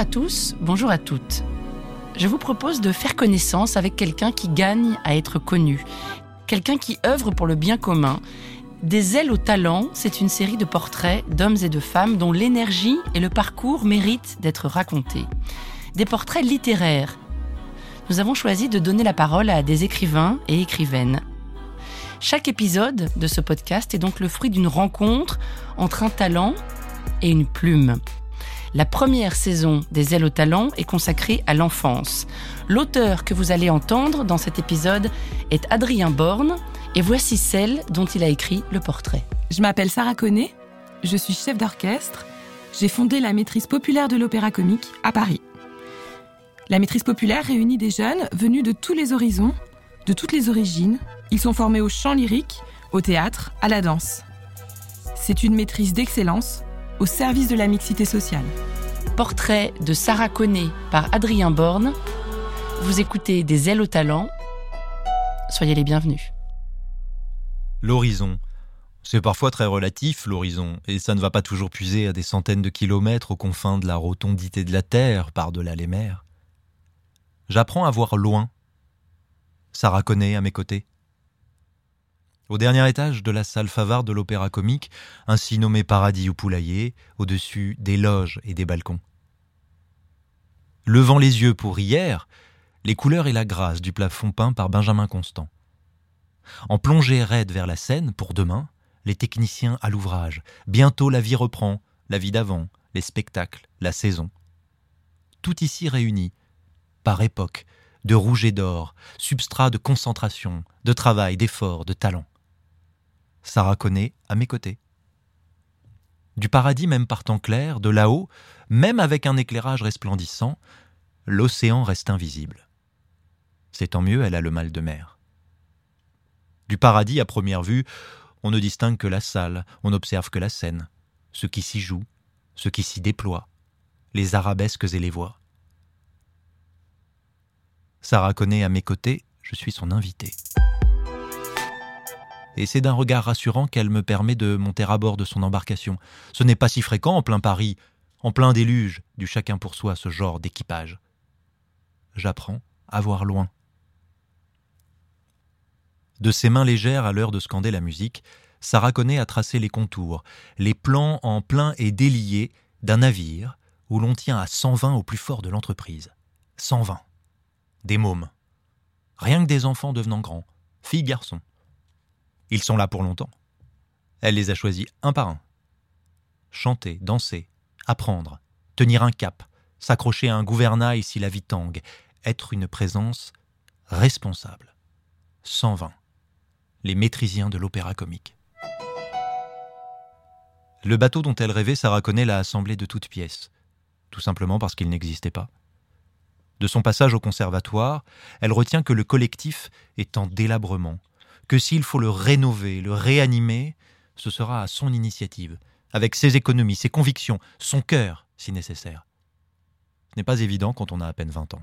à tous, bonjour à toutes. Je vous propose de faire connaissance avec quelqu'un qui gagne à être connu, quelqu'un qui œuvre pour le bien commun. Des ailes au talent, c'est une série de portraits d'hommes et de femmes dont l'énergie et le parcours méritent d'être racontés. Des portraits littéraires. Nous avons choisi de donner la parole à des écrivains et écrivaines. Chaque épisode de ce podcast est donc le fruit d'une rencontre entre un talent et une plume. La première saison des Ailes au talent est consacrée à l'enfance. L'auteur que vous allez entendre dans cet épisode est Adrien Borne, et voici celle dont il a écrit le portrait. Je m'appelle Sarah Connet, je suis chef d'orchestre, j'ai fondé la maîtrise populaire de l'opéra comique à Paris. La maîtrise populaire réunit des jeunes venus de tous les horizons, de toutes les origines. Ils sont formés au chant lyrique, au théâtre, à la danse. C'est une maîtrise d'excellence au service de la mixité sociale. Portrait de Sarah Connet par Adrien Borne. Vous écoutez Des ailes au talent. Soyez les bienvenus. L'horizon. C'est parfois très relatif, l'horizon, et ça ne va pas toujours puiser à des centaines de kilomètres aux confins de la rotondité de la Terre, par-delà les mers. J'apprends à voir loin. Sarah Connet à mes côtés. Au dernier étage de la salle Favard de l'Opéra Comique, ainsi nommé Paradis ou Poulailler, au-dessus des loges et des balcons. Levant les yeux pour hier, les couleurs et la grâce du plafond peint par Benjamin Constant. En plongée raide vers la scène, pour demain, les techniciens à l'ouvrage. Bientôt la vie reprend, la vie d'avant, les spectacles, la saison. Tout ici réuni, par époque, de rouge et d'or, substrat de concentration, de travail, d'effort, de talent. Sarah Connet à mes côtés. Du paradis même par temps clair, de là-haut, même avec un éclairage resplendissant, l'océan reste invisible. C'est tant mieux, elle a le mal de mer. Du paradis, à première vue, on ne distingue que la salle, on n'observe que la scène, ce qui s'y joue, ce qui s'y déploie, les arabesques et les voix. Sarah Connet à mes côtés, je suis son invité et c'est d'un regard rassurant qu'elle me permet de monter à bord de son embarcation. Ce n'est pas si fréquent en plein Paris, en plein déluge du chacun pour soi, ce genre d'équipage. J'apprends à voir loin. De ses mains légères à l'heure de scander la musique, Sarah connaît à tracer les contours, les plans en plein et déliés d'un navire où l'on tient à 120 au plus fort de l'entreprise. 120. Des mômes. Rien que des enfants devenant grands, filles, garçons. Ils sont là pour longtemps. Elle les a choisis un par un. Chanter, danser, apprendre, tenir un cap, s'accrocher à un gouvernail si la vie tangue, être une présence responsable. 120. Les maîtrisiens de l'opéra comique. Le bateau dont elle rêvait, Sarah Connet l'a assemblé de toutes pièces, tout simplement parce qu'il n'existait pas. De son passage au conservatoire, elle retient que le collectif est en délabrement, que s'il faut le rénover, le réanimer, ce sera à son initiative, avec ses économies, ses convictions, son cœur, si nécessaire. Ce n'est pas évident quand on a à peine 20 ans.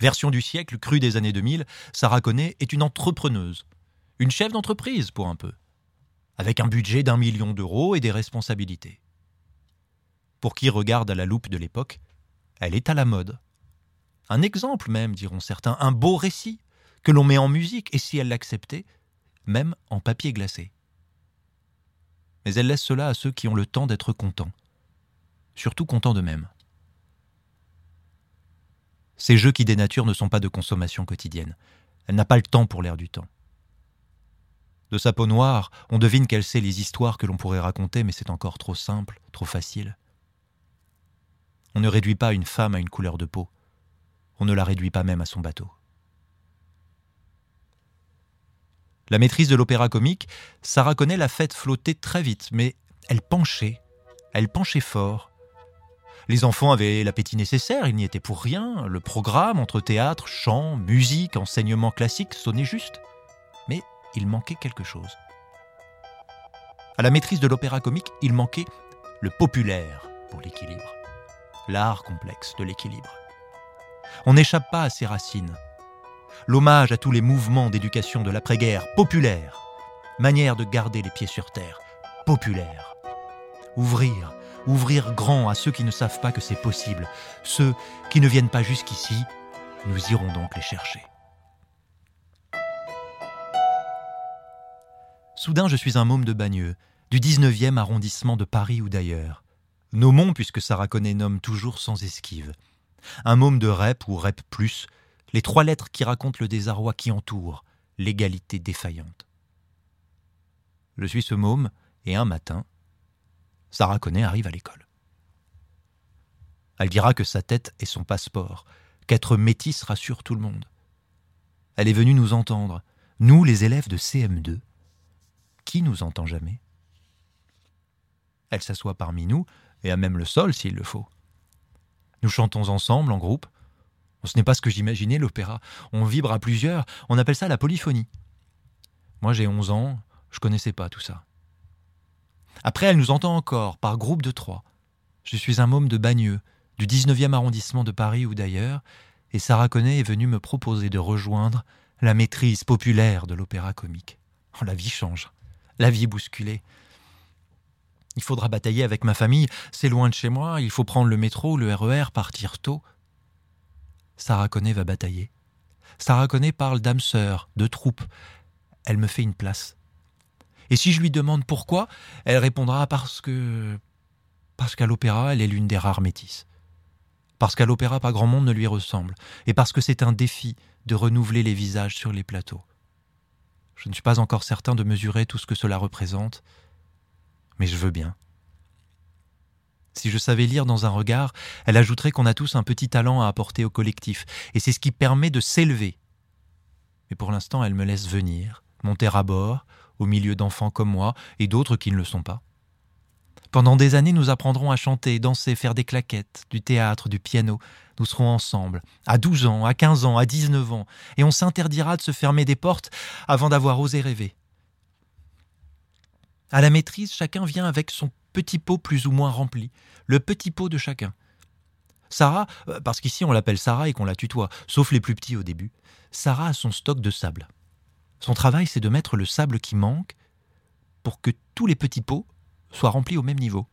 Version du siècle, crue des années 2000, Sarah Connet est une entrepreneuse, une chef d'entreprise pour un peu, avec un budget d'un million d'euros et des responsabilités. Pour qui regarde à la loupe de l'époque, elle est à la mode. Un exemple même, diront certains, un beau récit, que l'on met en musique, et si elle l'acceptait, même en papier glacé. Mais elle laisse cela à ceux qui ont le temps d'être contents, surtout contents d'eux-mêmes. Ces jeux qui dénaturent ne sont pas de consommation quotidienne. Elle n'a pas le temps pour l'air du temps. De sa peau noire, on devine qu'elle sait les histoires que l'on pourrait raconter, mais c'est encore trop simple, trop facile. On ne réduit pas une femme à une couleur de peau. On ne la réduit pas même à son bateau. La maîtrise de l'opéra comique, Sarah Connet l'a faite flotter très vite, mais elle penchait, elle penchait fort. Les enfants avaient l'appétit nécessaire, il n'y était pour rien, le programme entre théâtre, chant, musique, enseignement classique sonnait juste. Mais il manquait quelque chose. À la maîtrise de l'opéra comique, il manquait le populaire pour l'équilibre, l'art complexe de l'équilibre. On n'échappe pas à ses racines, l'hommage à tous les mouvements d'éducation de l'après-guerre populaire, manière de garder les pieds sur terre, populaire. Ouvrir, ouvrir grand à ceux qui ne savent pas que c'est possible, ceux qui ne viennent pas jusqu'ici, nous irons donc les chercher. Soudain, je suis un môme de Bagneux, du 19e arrondissement de Paris ou d'ailleurs. Nommons, puisque Sarah nomme toujours sans esquive. Un môme de REP ou REP, les trois lettres qui racontent le désarroi qui entoure l'égalité défaillante. Je suis ce môme, et un matin, Sarah Connet arrive à l'école. Elle dira que sa tête est son passeport, qu'être métisse rassure tout le monde. Elle est venue nous entendre, nous les élèves de CM2. Qui nous entend jamais? Elle s'assoit parmi nous, et à même le sol s'il le faut. Nous chantons ensemble, en groupe. Ce n'est pas ce que j'imaginais, l'opéra. On vibre à plusieurs, on appelle ça la polyphonie. Moi j'ai 11 ans, je connaissais pas tout ça. Après, elle nous entend encore, par groupe de trois. Je suis un môme de Bagneux, du 19e arrondissement de Paris ou d'ailleurs, et Sarah Connet est venue me proposer de rejoindre la maîtrise populaire de l'opéra comique. Oh, la vie change, la vie est bousculée. Il faudra batailler avec ma famille, c'est loin de chez moi, il faut prendre le métro, le RER, e partir tôt. Sarah Connet va batailler. Sarah Connet parle d'âme sœur, de troupe. Elle me fait une place. Et si je lui demande pourquoi, elle répondra parce que. parce qu'à l'opéra, elle est l'une des rares métisses. Parce qu'à l'opéra, pas grand monde ne lui ressemble. Et parce que c'est un défi de renouveler les visages sur les plateaux. Je ne suis pas encore certain de mesurer tout ce que cela représente, mais je veux bien. Si je savais lire dans un regard, elle ajouterait qu'on a tous un petit talent à apporter au collectif, et c'est ce qui permet de s'élever. Mais pour l'instant, elle me laisse venir, monter à bord, au milieu d'enfants comme moi et d'autres qui ne le sont pas. Pendant des années, nous apprendrons à chanter, danser, faire des claquettes, du théâtre, du piano. Nous serons ensemble, à 12 ans, à 15 ans, à 19 ans, et on s'interdira de se fermer des portes avant d'avoir osé rêver. À la maîtrise, chacun vient avec son petit pot plus ou moins rempli, le petit pot de chacun. Sarah, euh, parce qu'ici on l'appelle Sarah et qu'on la tutoie, sauf les plus petits au début, Sarah a son stock de sable. Son travail, c'est de mettre le sable qui manque pour que tous les petits pots soient remplis au même niveau.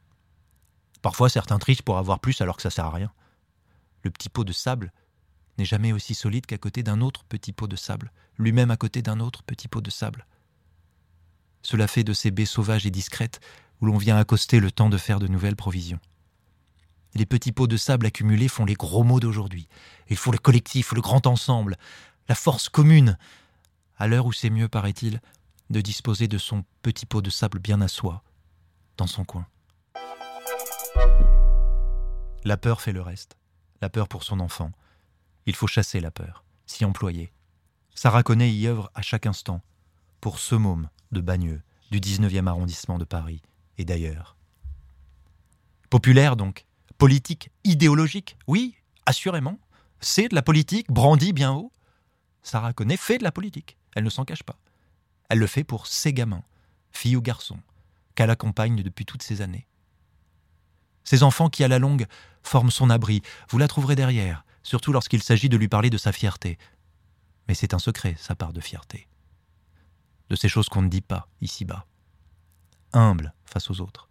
Parfois, certains trichent pour avoir plus alors que ça sert à rien. Le petit pot de sable n'est jamais aussi solide qu'à côté d'un autre petit pot de sable, lui-même à côté d'un autre petit pot de sable. Cela fait de ces baies sauvages et discrètes où l'on vient accoster le temps de faire de nouvelles provisions. Les petits pots de sable accumulés font les gros mots d'aujourd'hui. Il faut le collectif, le grand ensemble, la force commune, à l'heure où c'est mieux, paraît-il, de disposer de son petit pot de sable bien à soi, dans son coin. La peur fait le reste. La peur pour son enfant. Il faut chasser la peur, s'y employer. Sarah Connet y œuvre à chaque instant, pour ce môme de Bagneux, du 19e arrondissement de Paris et d'ailleurs. Populaire donc, politique, idéologique, oui, assurément, c'est de la politique brandie bien haut. Sarah Connet fait de la politique. Elle ne s'en cache pas. Elle le fait pour ses gamins, filles ou garçons, qu'elle accompagne depuis toutes ces années. Ces enfants qui, à la longue, forment son abri, vous la trouverez derrière, surtout lorsqu'il s'agit de lui parler de sa fierté. Mais c'est un secret, sa part de fierté. De ces choses qu'on ne dit pas ici-bas. Humble face aux autres.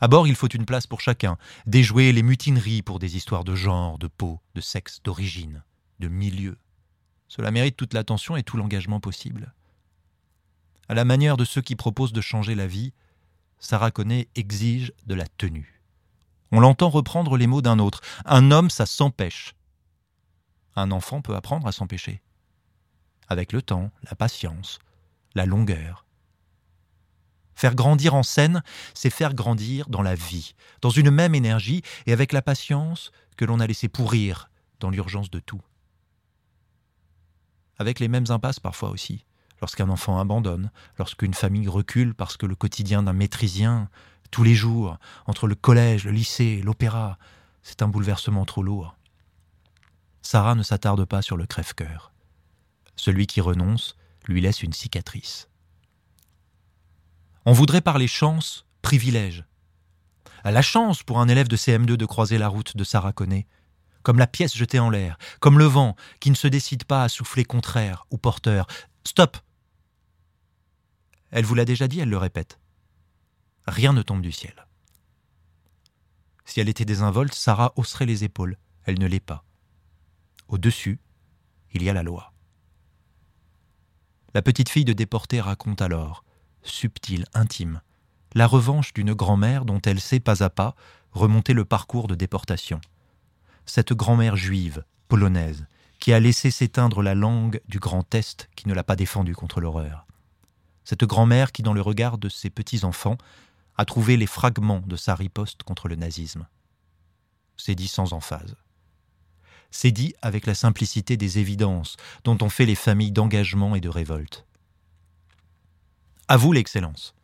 À bord, il faut une place pour chacun, déjouer les mutineries pour des histoires de genre, de peau, de sexe, d'origine, de milieu. Cela mérite toute l'attention et tout l'engagement possible. À la manière de ceux qui proposent de changer la vie, Sarah Connet exige de la tenue. On l'entend reprendre les mots d'un autre. Un homme, ça s'empêche. Un enfant peut apprendre à s'empêcher. Avec le temps, la patience, la longueur. Faire grandir en scène, c'est faire grandir dans la vie, dans une même énergie et avec la patience que l'on a laissé pourrir dans l'urgence de tout avec les mêmes impasses parfois aussi. Lorsqu'un enfant abandonne, lorsqu'une famille recule parce que le quotidien d'un maîtrisien, tous les jours, entre le collège, le lycée, l'opéra, c'est un bouleversement trop lourd. Sarah ne s'attarde pas sur le crève-cœur. Celui qui renonce lui laisse une cicatrice. On voudrait parler chance, privilège. La chance pour un élève de CM2 de croiser la route de Sarah Connet, comme la pièce jetée en l'air, comme le vent qui ne se décide pas à souffler contraire ou porteur. Stop Elle vous l'a déjà dit, elle le répète. Rien ne tombe du ciel. Si elle était désinvolte, Sarah hausserait les épaules. Elle ne l'est pas. Au-dessus, il y a la loi. La petite fille de déporté raconte alors, subtile, intime, la revanche d'une grand-mère dont elle sait pas à pas remonter le parcours de déportation. Cette grand-mère juive, polonaise, qui a laissé s'éteindre la langue du Grand Est qui ne l'a pas défendue contre l'horreur. Cette grand-mère qui, dans le regard de ses petits-enfants, a trouvé les fragments de sa riposte contre le nazisme. C'est dit sans emphase. C'est dit avec la simplicité des évidences dont ont fait les familles d'engagement et de révolte. À vous l'excellence,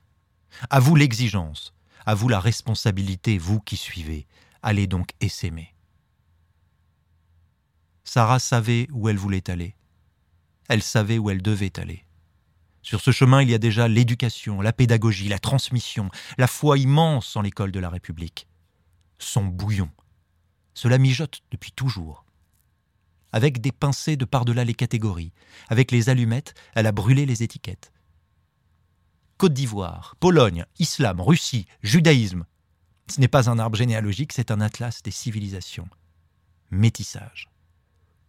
à vous l'exigence, à vous la responsabilité, vous qui suivez. Allez donc essaimer. Sarah savait où elle voulait aller. Elle savait où elle devait aller. Sur ce chemin, il y a déjà l'éducation, la pédagogie, la transmission, la foi immense en l'école de la République. Son bouillon. Cela mijote depuis toujours. Avec des pincées de par-delà les catégories, avec les allumettes, elle a brûlé les étiquettes. Côte d'Ivoire, Pologne, Islam, Russie, judaïsme. Ce n'est pas un arbre généalogique, c'est un atlas des civilisations. Métissage.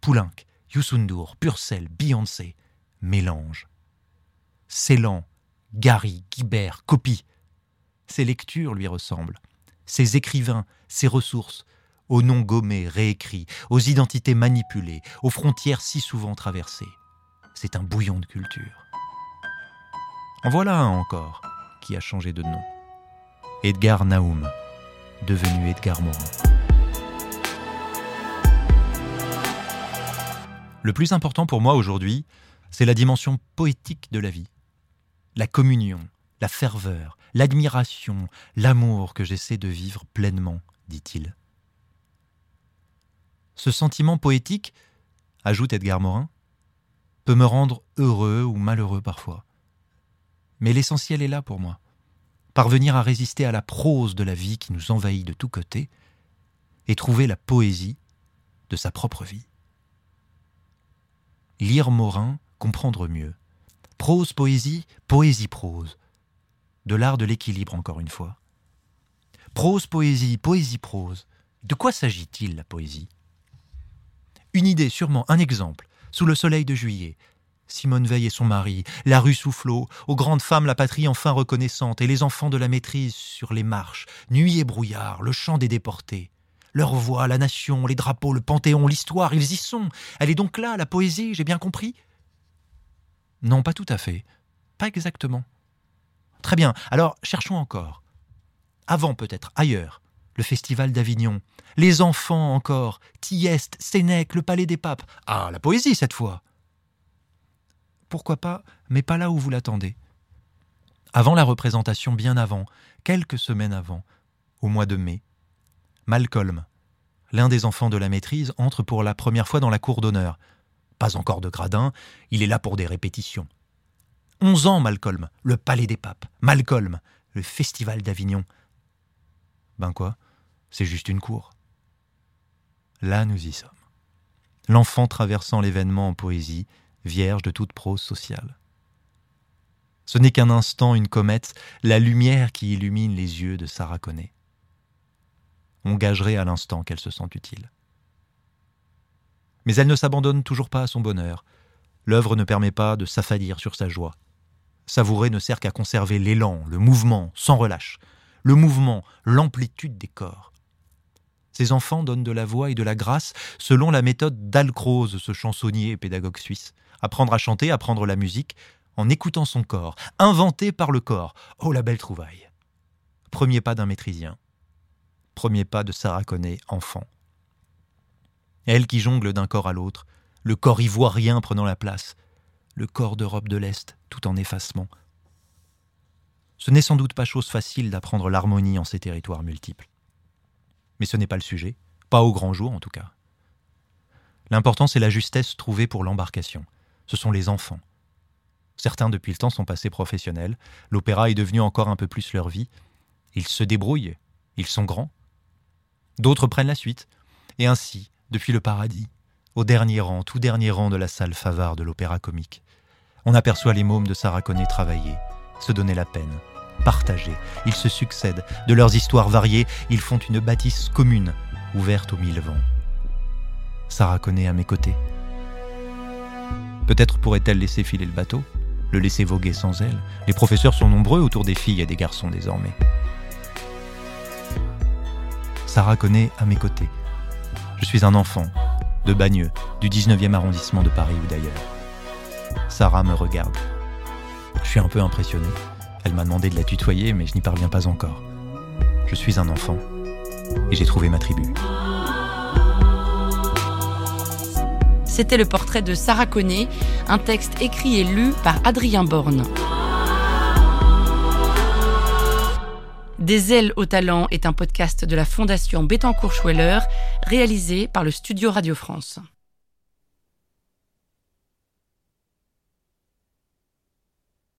Poulenc, Youssoundour, Purcell, Beyoncé, mélange. Ceylan, Gary, Guibert, Copie. Ses lectures lui ressemblent. Ses écrivains, ses ressources, aux noms gommés, réécrits, aux identités manipulées, aux frontières si souvent traversées. C'est un bouillon de culture. En voilà un encore qui a changé de nom. Edgar Naoum, devenu Edgar Morin. Le plus important pour moi aujourd'hui, c'est la dimension poétique de la vie la communion, la ferveur, l'admiration, l'amour que j'essaie de vivre pleinement, dit-il. Ce sentiment poétique, ajoute Edgar Morin, peut me rendre heureux ou malheureux parfois. Mais l'essentiel est là pour moi. Parvenir à résister à la prose de la vie qui nous envahit de tous côtés et trouver la poésie de sa propre vie. Lire Morin, comprendre mieux. Prose, poésie, poésie, prose. De l'art de l'équilibre, encore une fois. Prose, poésie, poésie, prose. De quoi s'agit-il, la poésie? Une idée, sûrement, un exemple. Sous le soleil de juillet, Simone Veil et son mari, la rue Soufflot, aux grandes femmes la patrie enfin reconnaissante, et les enfants de la maîtrise sur les marches, nuit et brouillard, le chant des déportés. Leur voix, la nation, les drapeaux, le panthéon, l'histoire, ils y sont. Elle est donc là, la poésie, j'ai bien compris? Non, pas tout à fait. Pas exactement. Très bien, alors cherchons encore. Avant peut-être, ailleurs, le festival d'Avignon, les enfants encore, Thieste, Sénèque, le palais des papes. Ah, la poésie cette fois. Pourquoi pas, mais pas là où vous l'attendez. Avant la représentation, bien avant, quelques semaines avant, au mois de mai, Malcolm, l'un des enfants de la maîtrise, entre pour la première fois dans la cour d'honneur, pas encore de gradin, il est là pour des répétitions. Onze ans, Malcolm, le Palais des Papes, Malcolm, le Festival d'Avignon. Ben quoi C'est juste une cour. Là, nous y sommes. L'enfant traversant l'événement en poésie, vierge de toute prose sociale. Ce n'est qu'un instant, une comète, la lumière qui illumine les yeux de Sarah Connet. On gagerait à l'instant qu'elle se sent utile. Mais elle ne s'abandonne toujours pas à son bonheur. L'œuvre ne permet pas de s'affadir sur sa joie. Savourer ne sert qu'à conserver l'élan, le mouvement, sans relâche. Le mouvement, l'amplitude des corps. Ces enfants donnent de la voix et de la grâce selon la méthode d'Alcroze, ce chansonnier et pédagogue suisse. Apprendre à chanter, apprendre la musique, en écoutant son corps, inventé par le corps. Oh la belle trouvaille. Premier pas d'un maîtrisien. Premier pas de Sarah Connet, enfant elle qui jongle d'un corps à l'autre, le corps ivoirien prenant la place, le corps d'Europe de l'Est tout en effacement. Ce n'est sans doute pas chose facile d'apprendre l'harmonie en ces territoires multiples. Mais ce n'est pas le sujet, pas au grand jour en tout cas. L'important c'est la justesse trouvée pour l'embarcation. Ce sont les enfants. Certains depuis le temps sont passés professionnels, l'opéra est devenu encore un peu plus leur vie. Ils se débrouillent, ils sont grands. D'autres prennent la suite, et ainsi, depuis le paradis, au dernier rang, tout dernier rang de la salle favard de l'opéra comique. On aperçoit les mômes de Sarah Connet travailler, se donner la peine, partagés. Ils se succèdent. De leurs histoires variées, ils font une bâtisse commune, ouverte aux mille vents. Sarah à mes côtés. Peut-être pourrait-elle laisser filer le bateau, le laisser voguer sans elle. Les professeurs sont nombreux autour des filles et des garçons désormais. Sarah connaît à mes côtés. Je suis un enfant, de Bagneux, du 19e arrondissement de Paris ou d'ailleurs. Sarah me regarde. Je suis un peu impressionné. Elle m'a demandé de la tutoyer, mais je n'y parviens pas encore. Je suis un enfant et j'ai trouvé ma tribu. C'était le portrait de Sarah Conné, un texte écrit et lu par Adrien Borne. Des ailes au talent est un podcast de la Fondation Bettencourt-Schweller, réalisé par le Studio Radio France.